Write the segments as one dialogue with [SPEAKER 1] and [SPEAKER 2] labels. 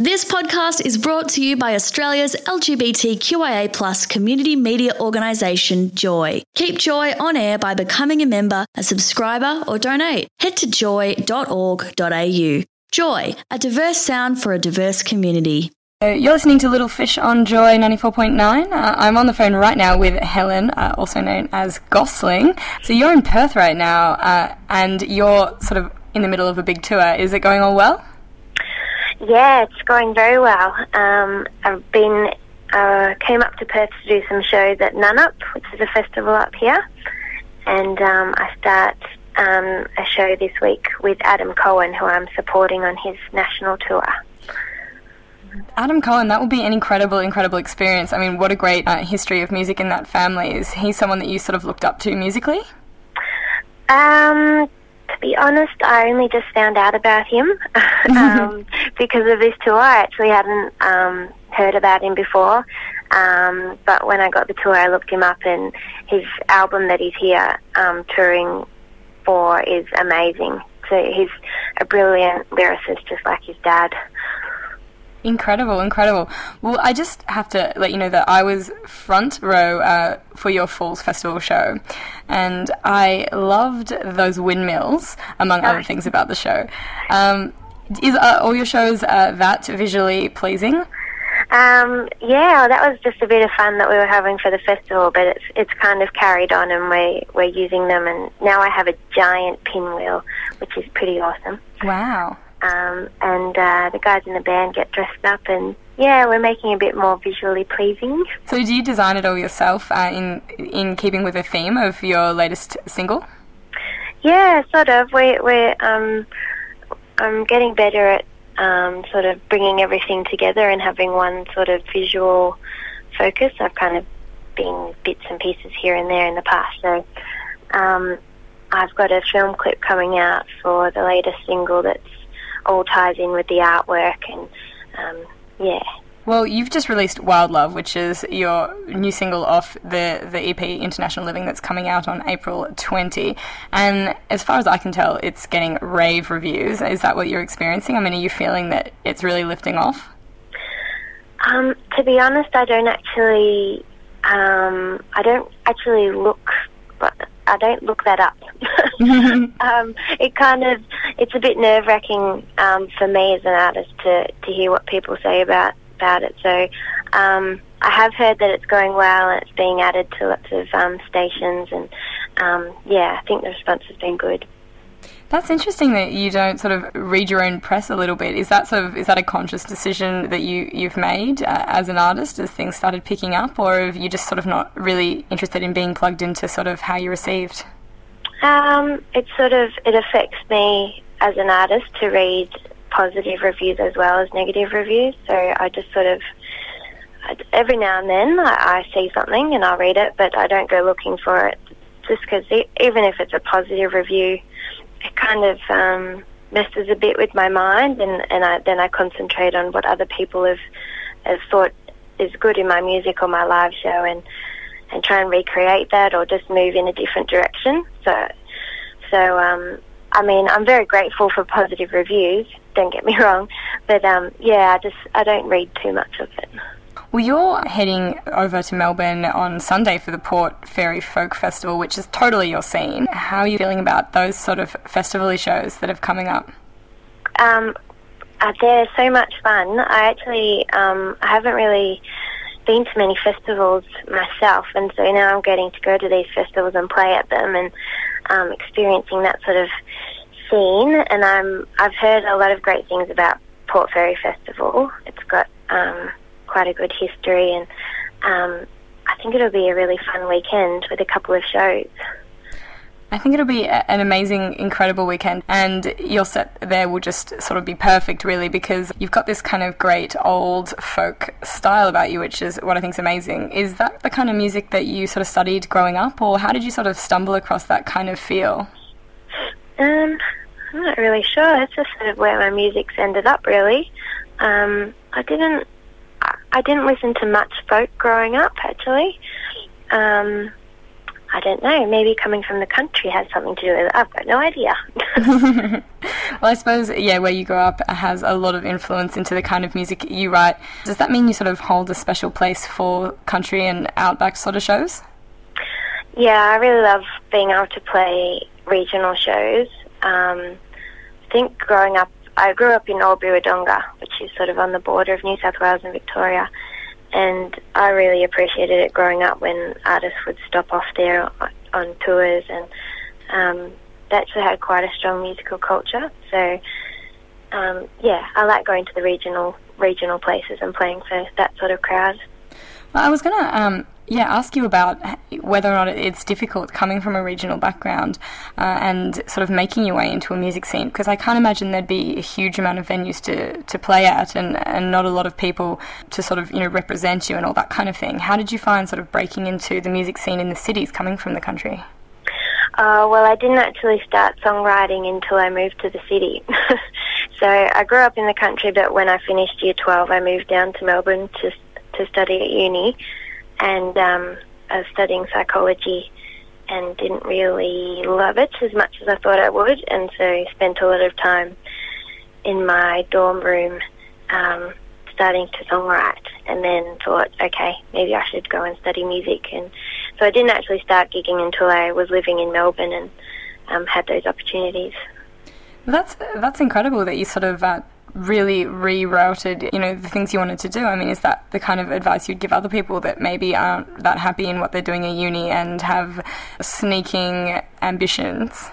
[SPEAKER 1] This podcast is brought to you by Australia's LGBTQIA plus community media organisation, Joy. Keep Joy on air by becoming a member, a subscriber, or donate. Head to joy.org.au. Joy, a diverse sound for a diverse community.
[SPEAKER 2] You're listening to Little Fish on Joy 94.9. Uh, I'm on the phone right now with Helen, uh, also known as Gossling. So you're in Perth right now, uh, and you're sort of in the middle of a big tour. Is it going all well?
[SPEAKER 3] Yeah, it's going very well. Um, I've been uh, came up to Perth to do some shows at Nannup, which is a festival up here, and um, I start um, a show this week with Adam Cohen, who I'm supporting on his national tour.
[SPEAKER 2] Adam Cohen, that will be an incredible, incredible experience. I mean, what a great uh, history of music in that family. Is he someone that you sort of looked up to musically?
[SPEAKER 3] Um, to be honest, I only just found out about him um, because of this tour. I actually hadn't um, heard about him before. Um, but when I got the tour, I looked him up, and his album that he's here um, touring for is amazing. So he's a brilliant lyricist, just like his dad.
[SPEAKER 2] Incredible, incredible. Well, I just have to let you know that I was front row uh, for your Falls Festival show, and I loved those windmills, among other things about the show. Um, is uh, all your shows uh, that visually pleasing?
[SPEAKER 3] Um, yeah, that was just a bit of fun that we were having for the festival, but it's it's kind of carried on, and we we're using them, and now I have a giant pinwheel, which is pretty awesome.
[SPEAKER 2] Wow.
[SPEAKER 3] Um, and uh, the guys in the band get dressed up, and yeah, we're making a bit more visually pleasing.
[SPEAKER 2] So, do you design it all yourself uh, in in keeping with the theme of your latest single?
[SPEAKER 3] Yeah, sort of. We we're um, I'm getting better at um, sort of bringing everything together and having one sort of visual focus. I've kind of been bits and pieces here and there in the past, so. Um, I've got a film clip coming out for the latest single that's all ties in with the artwork and um, yeah.
[SPEAKER 2] Well, you've just released Wild Love, which is your new single off the, the EP International Living that's coming out on April 20. And as far as I can tell, it's getting rave reviews. Is that what you're experiencing? I mean, are you feeling that it's really lifting off?
[SPEAKER 3] Um, to be honest, I don't actually. Um, I don't actually look. I don't look that up. um, it kind of it's a bit nerve wracking um, for me as an artist to to hear what people say about about it. So um, I have heard that it's going well and it's being added to lots of um, stations, and um, yeah, I think the response has been good.
[SPEAKER 2] That's interesting that you don't sort of read your own press a little bit. Is that sort of is that a conscious decision that you you've made uh, as an artist as things started picking up, or have you just sort of not really interested in being plugged into sort of how you're received?
[SPEAKER 3] Um, it sort of it affects me as an artist to read positive reviews as well as negative reviews. So I just sort of every now and then I, I see something and I'll read it, but I don't go looking for it. Just because even if it's a positive review, it kind of um, messes a bit with my mind, and and I, then I concentrate on what other people have have thought is good in my music or my live show, and and try and recreate that, or just move in a different direction. So, so um, I mean, I'm very grateful for positive reviews. Don't get me wrong, but um, yeah, I just I don't read too much of it.
[SPEAKER 2] Well, you're heading over to Melbourne on Sunday for the Port Fairy Folk Festival, which is totally your scene. How are you feeling about those sort of festival shows that are coming up?
[SPEAKER 3] Um, uh, they're so much fun. I actually um, I haven't really been to many festivals myself, and so now I'm getting to go to these festivals and play at them and um, experiencing that sort of scene. And I'm I've heard a lot of great things about Port Fairy Festival. It's got um, quite a good history, and um, I think it'll be a really fun weekend with a couple of shows.
[SPEAKER 2] I think it'll be an amazing, incredible weekend, and your set there will just sort of be perfect, really, because you've got this kind of great old folk style about you, which is what I think is amazing. Is that the kind of music that you sort of studied growing up, or how did you sort of stumble across that kind of feel?
[SPEAKER 3] Um, I'm not really sure. It's just sort of where my music's ended up, really. Um, I didn't I didn't listen to much folk growing up, actually. Um, I don't know, maybe coming from the country has something to do with it. I've got no idea.
[SPEAKER 2] well, I suppose, yeah, where you grew up has a lot of influence into the kind of music you write. Does that mean you sort of hold a special place for country and outback sort of shows?
[SPEAKER 3] Yeah, I really love being able to play regional shows. Um, I think growing up, I grew up in Albury Wodonga, which is sort of on the border of New South Wales and Victoria and I really appreciated it growing up when artists would stop off there on tours, and um, they actually had quite a strong musical culture. So, um, yeah, I like going to the regional regional places and playing for that sort of crowd.
[SPEAKER 2] Well, I was going to um, yeah, ask you about whether or not it's difficult coming from a regional background uh, and sort of making your way into a music scene because I can't imagine there'd be a huge amount of venues to, to play at and, and not a lot of people to sort of you know represent you and all that kind of thing. How did you find sort of breaking into the music scene in the cities coming from the country?
[SPEAKER 3] Uh, well, I didn't actually start songwriting until I moved to the city. so I grew up in the country, but when I finished year 12, I moved down to Melbourne to to study at uni and um, I was studying psychology and didn't really love it as much as I thought I would, and so spent a lot of time in my dorm room um, starting to songwrite, and then thought, okay, maybe I should go and study music, and so I didn't actually start gigging until I was living in Melbourne and um, had those opportunities.
[SPEAKER 2] That's that's incredible that you sort of uh, really rerouted, you know, the things you wanted to do? I mean, is that the kind of advice you'd give other people that maybe aren't that happy in what they're doing at uni and have sneaking ambitions?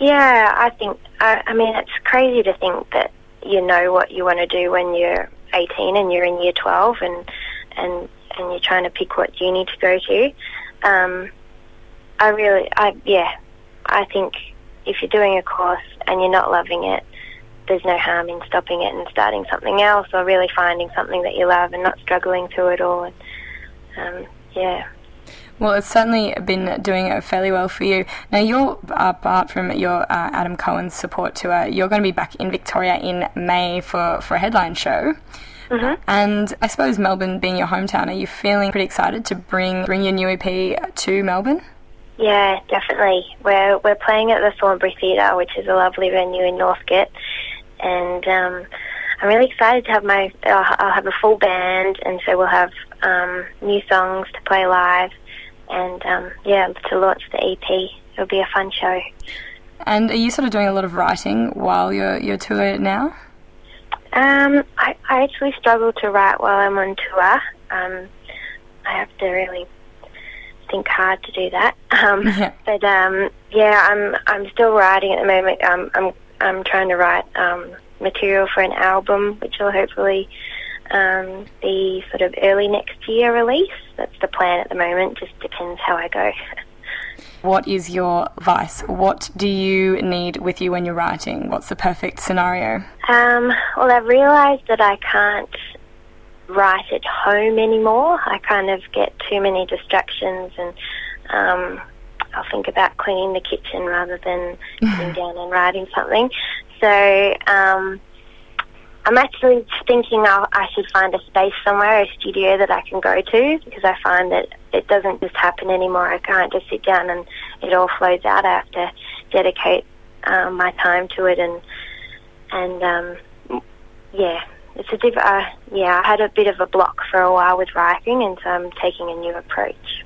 [SPEAKER 3] Yeah, I think, I, I mean, it's crazy to think that you know what you want to do when you're 18 and you're in year 12 and, and, and you're trying to pick what uni to go to. Um, I really, I, yeah, I think if you're doing a course and you're not loving it, there's no harm in stopping it and starting something else or really finding something that you love and not struggling through it all. And, um, yeah.
[SPEAKER 2] Well, it's certainly been doing fairly well for you. Now, you're, apart from your uh, Adam Cohen's support tour, you're going to be back in Victoria in May for, for a headline show. Mm-hmm. And I suppose Melbourne being your hometown, are you feeling pretty excited to bring bring your new EP to Melbourne?
[SPEAKER 3] Yeah, definitely. We're we're playing at the Thornbury Theatre, which is a lovely venue in Northcote, and um, I'm really excited to have my. I'll, I'll have a full band, and so we'll have um, new songs to play live, and um, yeah, to launch the EP. It'll be a fun show.
[SPEAKER 2] And are you sort of doing a lot of writing while you're you're tour now?
[SPEAKER 3] Um, I, I actually struggle to write while I'm on tour. Um, I have to really think hard to do that. Um, yeah. But um, yeah, I'm I'm still writing at the moment. Um, I'm I'm trying to write um, material for an album, which will hopefully um, be sort of early next year release. That's the plan at the moment. Just depends how I go.
[SPEAKER 2] what is your vice? What do you need with you when you're writing? What's the perfect scenario?
[SPEAKER 3] Um, well, I've realised that I can't write at home anymore. I kind of get too many distractions and um, I'll think about cleaning the kitchen rather than sitting down and writing something. So um, I'm actually thinking I'll, I should find a space somewhere, a studio that I can go to, because I find that it doesn't just happen anymore. I can't just sit down and it all flows out. I have to dedicate um, my time to it, and and um, yeah, it's a diff- uh, yeah. I had a bit of a block for a while with writing, and so I'm taking a new approach.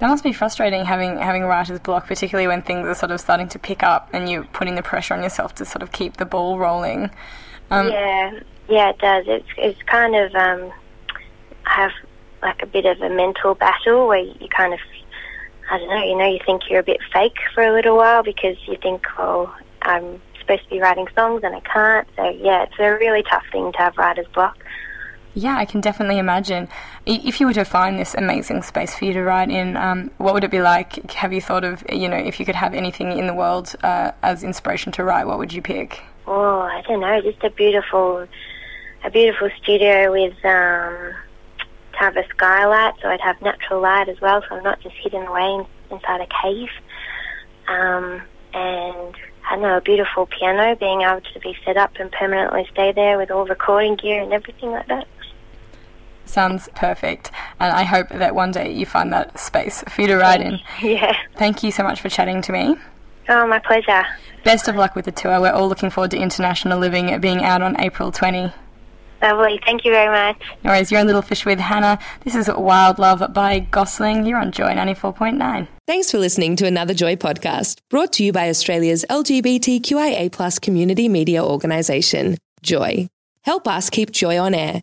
[SPEAKER 2] That must be frustrating having having writer's block, particularly when things are sort of starting to pick up and you're putting the pressure on yourself to sort of keep the ball rolling.
[SPEAKER 3] Um, yeah, yeah, it does. It's it's kind of um, have like a bit of a mental battle where you kind of I don't know, you know, you think you're a bit fake for a little while because you think, oh, I'm supposed to be writing songs and I can't. So yeah, it's a really tough thing to have writer's block.
[SPEAKER 2] Yeah, I can definitely imagine. If you were to find this amazing space for you to write in, um, what would it be like? Have you thought of, you know, if you could have anything in the world uh, as inspiration to write, what would you pick?
[SPEAKER 3] Oh, I don't know, just a beautiful, a beautiful studio with um, to have a skylight, so I'd have natural light as well, so I'm not just hidden away inside a cave. Um, and I know a beautiful piano, being able to be set up and permanently stay there with all recording gear and everything like that
[SPEAKER 2] Sounds perfect. And I hope that one day you find that space for you to ride in.
[SPEAKER 3] Yeah.
[SPEAKER 2] Thank you so much for chatting to me.
[SPEAKER 3] Oh, my pleasure.
[SPEAKER 2] Best of luck with the tour. We're all looking forward to International Living being out on April 20.
[SPEAKER 3] Lovely. Thank you very much.
[SPEAKER 2] No worries. You're on Little Fish with Hannah. This is Wild Love by Gossling. You're on Joy 94.9.
[SPEAKER 4] Thanks for listening to another Joy podcast brought to you by Australia's LGBTQIA plus community media organisation, Joy. Help us keep Joy on air.